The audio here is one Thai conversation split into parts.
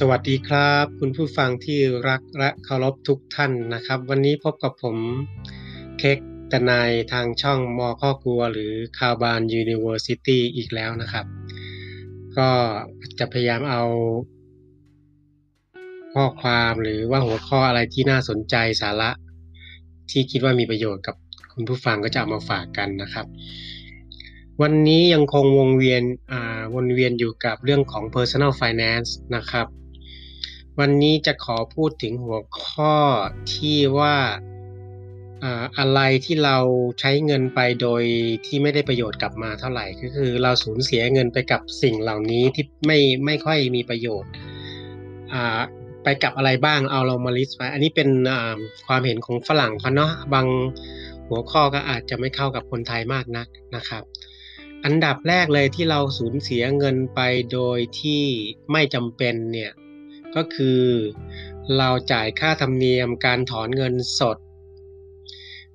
สวัสดีครับ คุณผู้ฟังที่รักและเคารพทุกท่านนะครับ วันนี้พบกับผมเค้กตนายทางช่องมอข้อกลัว หรือคาวบานยูนิเวอร์ซิตี้อีกแล้วนะครับ ก็จะพยายามเอา ข้อความหรือว่าหัวข้ออะไรที่น่าสนใจสาระ ที่คิดว่ามีประโยชน์กับคุณผู้ฟังก็จะเอามาฝากกันนะครับ วันนี้ยังคงวงเวียนอ่าวนเวียนอยู่กับเรื่องของ personal finance นะครับ วันนี้จะขอพูดถึงหัวข้อที่ว่าอะไรที่เราใช้เงินไปโดยที่ไม่ได้ประโยชน์กลับมาเท่าไหร่ ก็คือเราสูญเสียเงินไปกับสิ่งเหล่านี้ที่ไม่ไม่ค่อยมีประโยชน์ไปกับอะไรบ้างเอาเรามาลิสต์ไว้อันนี้เป็นความเห็นของฝรั่งเขาเนาะบางหัวข้อก็อาจจะไม่เข้ากับคนไทยมากนักนะครับ อันดับแรกเลยที่เราสูญเสียเงินไปโดยที่ไม่จำเป็นเนี่ย ก็คือ เราจ่ายค่าธรรมเนียมการถอนเงินสด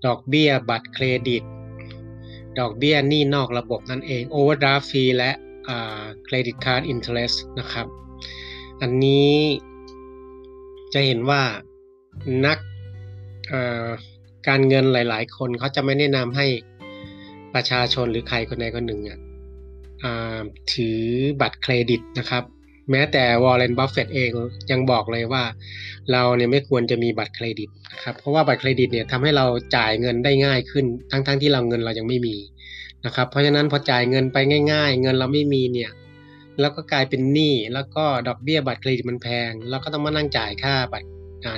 ดอกเบี้ยบัตรเครดิต ดอกเบี้ยหนี้นอกระบบนั่นเอง overdraft fee และเครดิตการ์ดอินเทอร์เ t นะครับ อันนี้จะเห็นว่านักการเงินหลายๆ คนเขาจะไม่แนะนำให้ประชาชนหรือใครคนใดคนหนึ่งอะถือบัตรเครดิตนะครับ แม้แต่วอร์เรนบัฟเฟตเองยังบอกเลยว่า เราเนี่ยไม่ควรจะมีบัตรเครดิตนะครับเพราะว่าบัตรเครดิตเนี่ยทำให้เราจ่ายเงินได้ง่ายขึ้น ทั้งๆที่เราเงินเรายังไม่มีนะครับเพราะฉะนั้นพอจ่ายเงินไปง่าย ๆ เงินเราไม่มีเนี่ยแล้วก็กลายเป็นหนี้แล้วก็ดอกเบี้ยบัตรเครดิตมันแพง แล้วก็ต้องมานั่งจ่ายค่าบัตร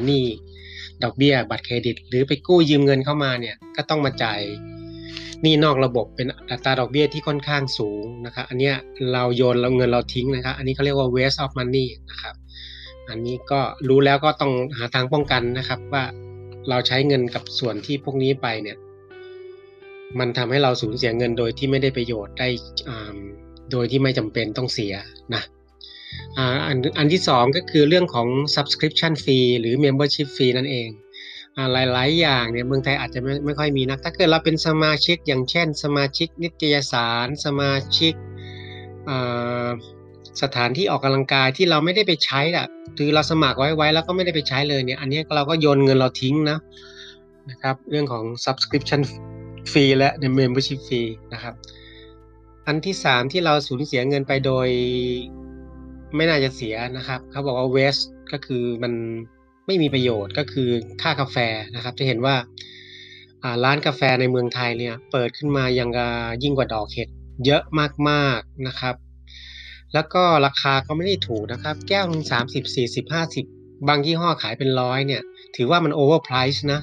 หนี้ดอกเบี้ยบัตรเครดิต หรือไปกู้ยืมเงินเข้ามาเนี่ยก็ต้องมาจ่าย นี้นอกระบบเป็นอัตราดอกเบี้ยที่ค่อนข้างสูงนะครับอันนี้เราโยนเราเงินเราทิ้งนะครับอันนี้เขาเรียกว่า waste of money นะครับอันนี้ก็รู้แล้วก็ต้องหาทางป้องกันนะครับ ว่าเราใช้เงินกับส่วนที่พวกนี้ไปเนี่ย มันทำให้เราสูญเสียเงินโดยที่ไม่ได้ประโยชน์ได้โดยที่ไม่จำเป็นต้องเสียนะอันอันที่สองก็คือเรื่องของ subscription fee หรือ membership fee นั่นเอง หลาย ๆ อย่างเนี่ยเมืองไทยอาจจะไม่ไม่ค่อยมีนัก ถ้าเกิดเราเป็นสมาชิกอย่างเช่น สมาชิกนิตยสาร สมาชิกสถานที่ออกกำลังกายที่เราไม่ได้ไปใช้อะคือเราสมัครไว้ไว้แล้วก็ไม่ได้ไปใช้เลยเนี่ย อันนี้เราก็โยนเงินเราทิ้งนะนะครับ เรื่องของ subscription fee และ membership fee นะครับ อันที่สามที่เราสูญเสียเงินไปโดยไม่น่าจะเสียนะครับ เขาบอกว่า waste ก็คือมัน ไม่มีประโยชน์ก็คือค่ากาแฟนะครับ จะเห็นว่าร้านกาแฟในเมืองไทยเนี่ยเปิดขึ้นมายังยิ่งกว่าดอกเห็ดเยอะมากๆนะครับ แล้วก็ราคาก็ไม่ได้ถูกนะครับ แก้วนึงสามสิบสี่สิบห้าสิบบางยี่ห้อขายเป็นร้อยเนี่ย ถือว่ามันโอเวอร์ไพรส์นะ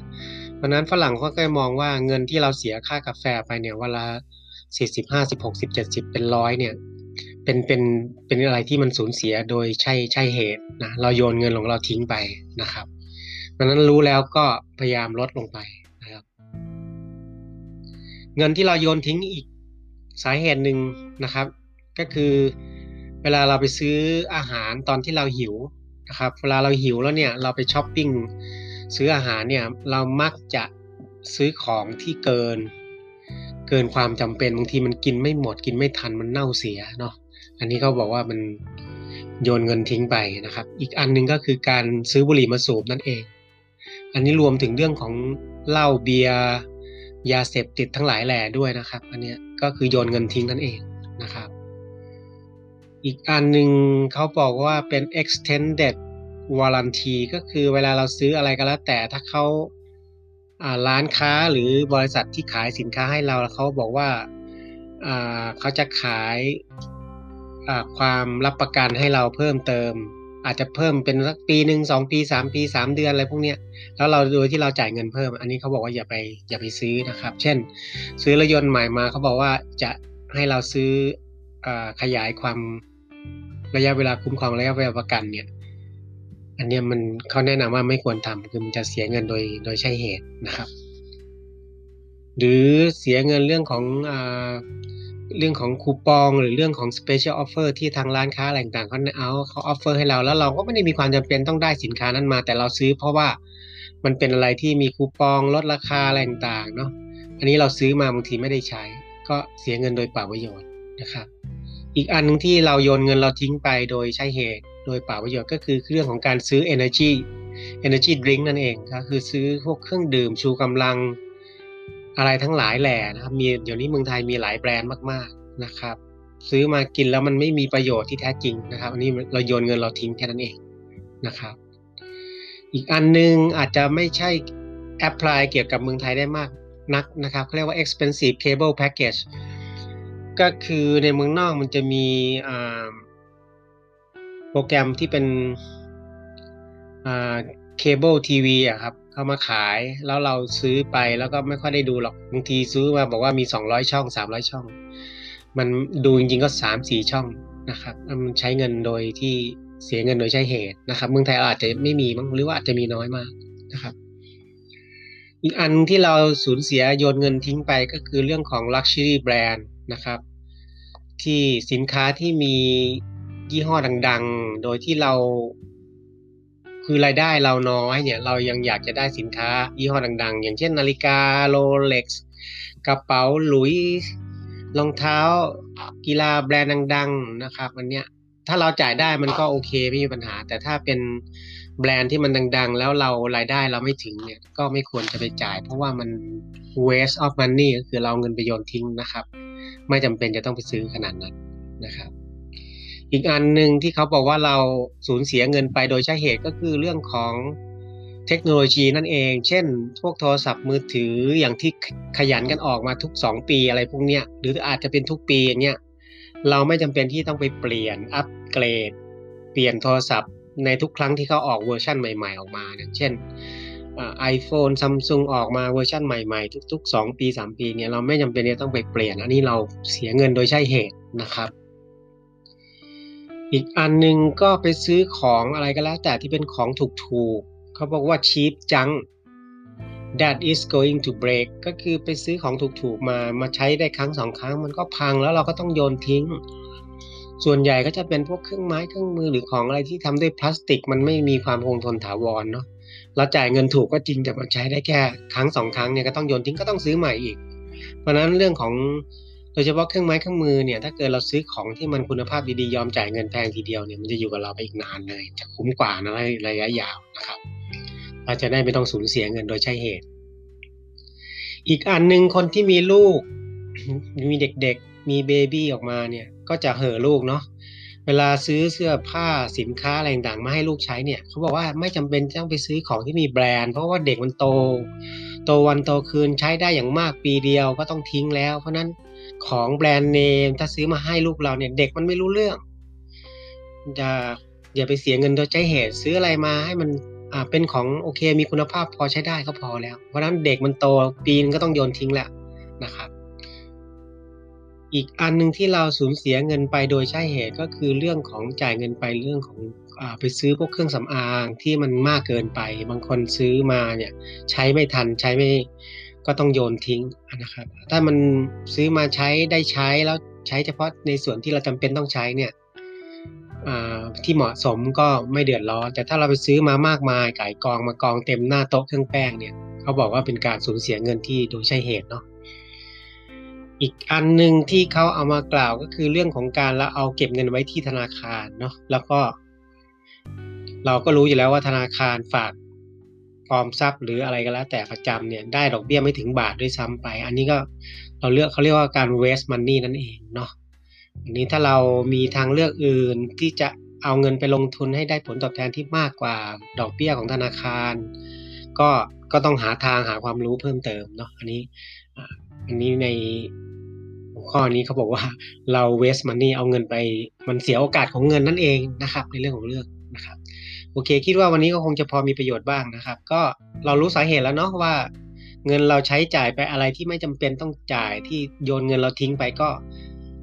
เพราะนั้นฝรั่งเขาก็มองว่าเงินที่เราเสียค่ากาแฟไปเนี่ยเวลาสี่สิบห้าสิบหกสิบเจ็ดสิบเป็นร้อยเนี่ย เป็นเป็นเป็นอะไรที่มันสูญเสียโดยใช่ใช่เหตุนะเราโยนเงินของเราทิ้งไปนะครับดังนั้นรู้แล้วก็พยายามลดลงไปนะครับ เงินที่เราโยนทิ้งอีกสาเหตุหนึ่งนะครับ ก็คือเวลาเราไปซื้ออาหารตอนที่เราหิวนะครับเวลาเราหิวแล้วเนี่ยเราไปช้อปปิ้งซื้ออาหารเนี่ยเรามักจะซื้อของที่เกิน เกินความจำเป็นบางทีมันกินไม่หมดกินไม่ทันมันเน่าเสียเนาะ อันนี้เขาบอกว่ามันโยนเงินทิ้งไปนะครับ อีกอันนึงก็คือการซื้อบุหรี่มาสูบนั่นเอง อันนี้รวมถึงเรื่องของเหล้าเบียร์ยาเสพติดทั้งหลายแหล่ด้วยนะครับ อันนี้ก็คือโยนเงินทิ้งนั่นเองนะครับ อีกอันหนึ่งเขาบอกว่าเป็น extended warranty ก็คือเวลาเราซื้ออะไรก็แล้วแต่ถ้าเขาร้านค้าหรือบริษัทที่ขายสินค้าให้เราเขาบอกว่าเขาจะขาย ความรับประกันให้เราเพิ่มเติม อาจจะเพิ่มเป็นสักปีหนึ่งสองปีสามปีสามเดือนอะไรพวกเนี้ยแล้วเราโดยที่เราจ่ายเงินเพิ่ม อันนี้เขาบอกว่าอย่าไปอย่าไปซื้อนะครับ เช่น ซื้อรถยนต์ใหม่มาเขาบอกว่าจะให้เราซื้ออขยายความระยะเวลาคุ้มครองระยะเวลาประกันเนี่ยอันนี้มันเขาแนะนำว่าไม่ควรทำคือมันจะเสียเงินโดยโดยใช่เหตุนะครับ หรือเสียเงินเรื่องของอ เรื่องของคูปองหรือเรื่องของ special offer ที่ทางร้านค้าอะไรต่างๆเขาเอาเขาออฟเฟอร์ให้เราแล้วเราก็ไม่ได้มีความจำเป็นต้องได้สินค้านั้นมา แต่เราซื้อเพราะว่ามันเป็นอะไรที่มีคูปองลดราคาอะไรต่างๆเนาะอันนี้เราซื้อมาบางทีไม่ได้ใช้ ก็เสียเงินโดยเปล่าประโยชน์นะครับ อีกอันนึงที่เราโยนเงินเราทิ้งไปโดยใช้เหตุโดยเปล่าประโยชน์ก็คือเรื่องของการซื้อ energy energy drink นั่นเองก็คือซื้อพวกเครื่องดื่มชูกำลัง อะไรทั้งหลายแหล่นะครับมีเดี๋ยวนี้เมืองไทยมีหลายแบรนด์มากๆนะครับ ซื้อมากินแล้วมันไม่มีประโยชน์ที่แท้จริงนะครับอันนี้เราโยนเงินเราทิ้งแค่นั้นเองนะครับ อีกอันนึงอาจจะไม่ใช่ apply เกี่ยวกับเมืองไทยได้มากนักนะครับเขาเรียกว่า expensive cable package ก็คือในเมืองนอกมันจะมีโปรแกรมที่เป็นเคเบิลทีวีอะครับ เข้ามาขายแล้วเราซื้อไปแล้วก็ไม่ค่อยได้ดูหรอกบางทีซื้อมาบอกว่ามี 200 ช่อง 300 ช่อง มันดูจริงๆก็ 3-4 ช่องนะครับมันใช้เงินโดยที่เสียเงินโดยใช้เหตุนะครับ เมืองไทยอาจจะไม่มีมั้งหรือว่าอาจจะมีน้อยมากนะครับ อีกอันที่เราสูญเสียโยนเงินทิ้งไปก็คือเรื่องของ Luxury Brand นะครับ ที่สินค้าที่มียี่ห้อดังๆ โดยที่เรา คือรายได้เราน้อยเนี่ยเรายังอยากจะได้สินค้ายี่ห้อดัง ๆ อย่างเช่นนาฬิกาโรเล็กซ์กระเป๋าหลุยรองเท้ากีฬาแบรนด์ดัง ๆนะครับอันเนี้ยถ้าเราจ่ายได้มันก็โอเคไม่มีปัญหา แต่ถ้าเป็นแบรนด์ที่มันดัง ๆ แล้วเรารายได้เราไม่ถึงเนี่ยก็ไม่ควรจะไปจ่าย เพราะว่ามัน waste of money ก็คือเราเงินไปโยนทิ้งนะครับ ไม่จำเป็นจะต้องไปซื้อขนาดนั้นนะครับ อีกอันหนึ่งที่เขาบอกว่าเราสูญเสียเงินไปโดยใช้เหตุก็คือเรื่องของเทคโนโลยีนั่นเอง เช่น พวกโทรศัพท์มือถืออย่างที่ขยันกันออกมาทุก 2 ปีอะไรพวกเนี้ย หรืออาจจะเป็นทุกปีอย่างเงี้ย เราไม่จำเป็นที่ต้องไปเปลี่ยนอัปเกรด เปลี่ยนโทรศัพท์ในทุกครั้งที่เขาออกเวอร์ชันใหม่ๆ ออกมาอย่างเช่นไอโฟนซัมซุงออกมาเวอร์ชันใหม่ๆ ทุก ๆ 2 ปี 3 ปีเนี่ยเราไม่จำเป็นที่ต้องไปเปลี่ยน อันนี้เราเสียเงินโดยใช่เหตุนะครับ อีกอันนึงก็ไปซื้อของอะไรก็แล้ว แต่ที่เป็นของถูกๆเขาบอกว่า cheap junk that is going to break ก็คือไปซื้อของถูกๆมามาใช้ได้ครั้งสองครั้ง มันก็พังแล้วเราก็ต้องโยนทิ้ง ส่วนใหญ่ก็จะเป็นพวกเครื่องไม้เครื่องมือหรือของอะไรที่ทำด้วยพลาสติก มันไม่มีความคงทนถาวรเนาะเราจ่ายเงินถูกก็จริงแต่มันใช้ได้แค่ครั้งสองครั้งเนี่ยก็ต้องโยนทิ้งก็ต้องซื้อใหม่อีก เพราะนั้นเรื่องของ โดยเฉพาะเครื่องไม้เครื่องมือเนี่ยถ้าเกิดเราซื้อของที่มันคุณภาพดีๆยอมจ่ายเงินแพงทีเดียวเนี่ยมันจะอยู่กับเราไปอีกนานเลย จะคุ้มกว่านะระยะยาวนะครับ เราจะได้ไม่ต้องสูญเสียเงินโดยใช่เหตุ อีกอันหนึ่งคนที่มีลูก มีเด็กๆ มีเบบี้ออกมาเนี่ยก็จะเห่อลูกเนาะเวลาซื้อเสื้อผ้าสินค้าอะไรต่างๆมาให้ลูกใช้เนี่ยเขาบอกว่าไม่จำเป็นต้องไปซื้อของที่มีแบรนด์ เพราะว่าเด็กมันโต โตวันโตคืนใช้ได้อย่างมากปีเดียวก็ต้องทิ้งแล้ว เพราะนั้น ของแบรนด์เนมถ้าซื้อมาให้ลูกเราเนี่ยเด็กมันไม่รู้เรื่องจะอย่าไปเสียเงินโดยใจเหตุซื้ออะไรมาให้มันอ่าเป็นของโอเคมีคุณภาพพอใช้ได้ก็พอแล้ว เพราะนั้นเด็กมันโตปีนก็ต้องโยนทิ้งแล้วนะครับ อีกอันหนึ่งที่เราสูญเสียเงินไปโดยใช่เหตุก็คือเรื่องของจ่ายเงินไปเรื่องของอไปซื้อพวกเครื่องสำอางที่มันมากเกินไป บางคนซื้อมาเนี่ยใช้ไม่ทันใช้ไม่ ก็ต้องโยนทิ้งนะครับ ถ้ามันซื้อมาใช้ได้ใช้แล้วใช้เฉพาะในส่วนที่เราจำเป็นต้องใช้เนี่ยที่เหมาะสมก็ไม่เดือดร้อน แต่ถ้าเราไปซื้อมามากมายไก่กองมากองเต็มหน้าโต๊ะเครื่องแป้งเนี่ยเขาบอกว่าเป็นการสูญเสียเงินที่โดยใช่เหตุเนาะอีกอันหนึ่งที่เขาเอามากล่าวก็คือเรื่องของการเราเอาเก็บเงินไว้ที่ธนาคารเนาะแล้วก็ เราก็รู้อยู่แล้วว่าธนาคารฝาก ออมทรัพย์หรืออะไรก็แล้ว แต่ประจำเนี่ยได้ดอกเบี้ยไม่ถึงบาทด้วยซ้ำไป อันนี้ก็เราเลือกเขาเรียกว่าการ waste money นั่นเองเนาะอันนี้ถ้าเรามีทางเลือกอื่นที่จะเอาเงินไปลงทุนให้ได้ผลตอบแทนที่มากกว่าดอกเบี้ยของธนาคาร ก็ก็ต้องหาทางหาความรู้เพิ่มเติมเนาะอันนี้อันนี้ในหัวข้อนี้เขาบอกว่าเรา waste money เอาเงินไปมันเสียโอกาสของเงินนั่นเองนะครับ ในเรื่องของเรื่องนะครับ โอเค คิดว่าวันนี้ก็คงจะพอมีประโยชน์บ้างนะครับ ก็เรารู้สาเหตุแล้วเนาะว่า เงินเราใช้จ่ายไปอะไรที่ไม่จำเป็นต้องจ่ายที่โยนเงินเราทิ้งไปก็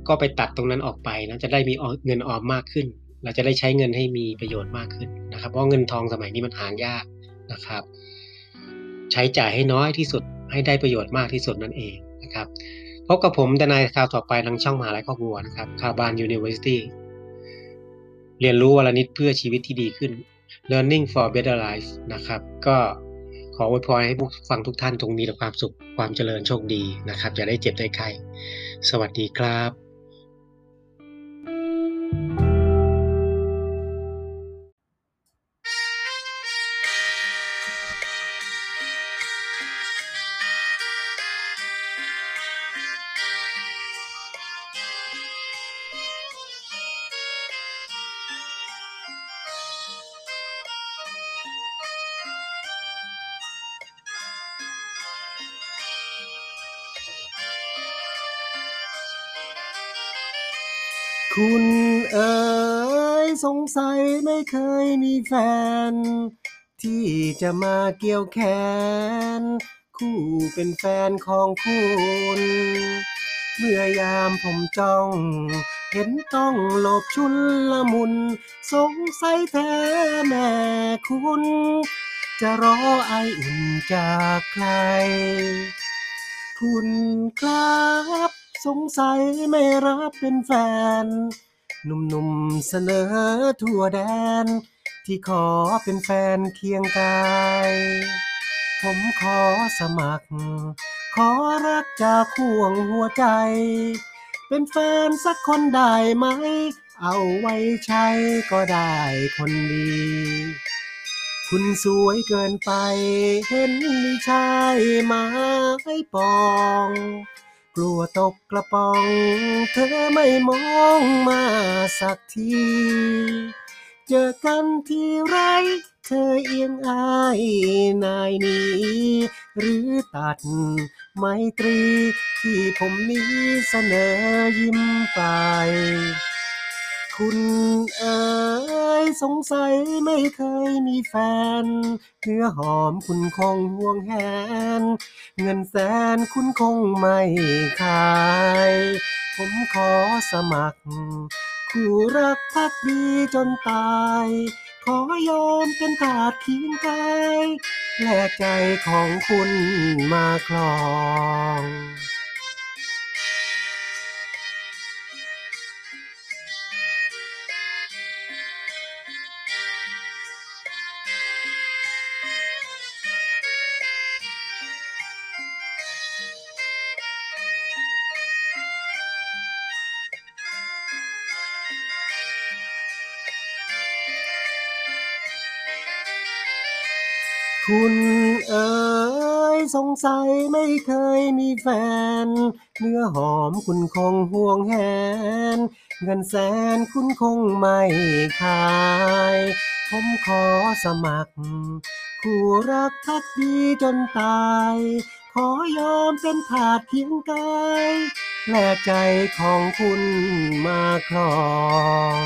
ก็ไปตัดตรงนั้นออกไปนะจะได้มีเงินออมมากขึ้น เราจะได้ใช้เงินให้มีประโยชน์มากขึ้นนะครับ เพราะเงินทองสมัยนี้มันหายากนะครับ ใช้จ่ายให้น้อยที่สุดให้ได้ประโยชน์มากที่สุดนั่นเองนะครับพบกับผมดนายข่าวต่อไปทางช่องมหาลัยครอบครัวนะครับข่าบานยูนิเวอร์ซิตี้เรียนรู้วันละนิดเพื่อชีวิตที่ดีขึ้น Learning for Better Life นะครับ ก็ขออวยพรให้ผู้ฟังทุกท่านตรงมีแต่ความสุขความเจริญโชคดีนะครับอย่าได้เจ็บได้ไข้สวัสดีครับ คุณเอ๋ยสงสัยไม่เคยมีแฟน ที่จะมาเกี่ยวแขน คู่เป็นแฟนของคุณ เมื่อยามผมจ้อง เห็นต้องหลบชุนละมุน สงสัยแท้แม่คุณ จะรอไออุ่นจากใคร คุณครับ สงสัยไม่รับเป็นแฟน หนุ่มๆเสนอทั่วแดน ที่ขอเป็นแฟนเคียงกาย ผมขอสมัคร ขอรักจากห่วงหัวใจ เป็นแฟนสักคนได้ไหม เอาไว้ใช้ก็ได้คนดีคุณสวยเกินไป เห็นมีชายไม้ปอง กลัวตกกระป๋อง เธอไม่มองมาสักที เจอกันที่ไร เธอเอียงอายนายนี้ หรือตัดไมตรี ที่ผมนี้เสนอยิ้มไป คุณเอ๋ยสงสัยไม่เคยมีแฟนเนื้อหอมคุณคงห่วงแหน เงินแสนคุณคงไม่ขาย ผมขอสมัคร คู่รักพักดีจนตาย ขอยอมเป็นทาสเคียงกายแลกใจของคุณมาครอง คุณเอ๋ยสงสัยไม่เคยมีแฟน เนื้อหอมคุณคงห่วงแหน เงินแสนคุณคงไม่ขาย ผมขอสมัคร คู่รักพักดีจนตาย ขอยอมเป็นทาสเพียงกายแลกใจของคุณมาครอง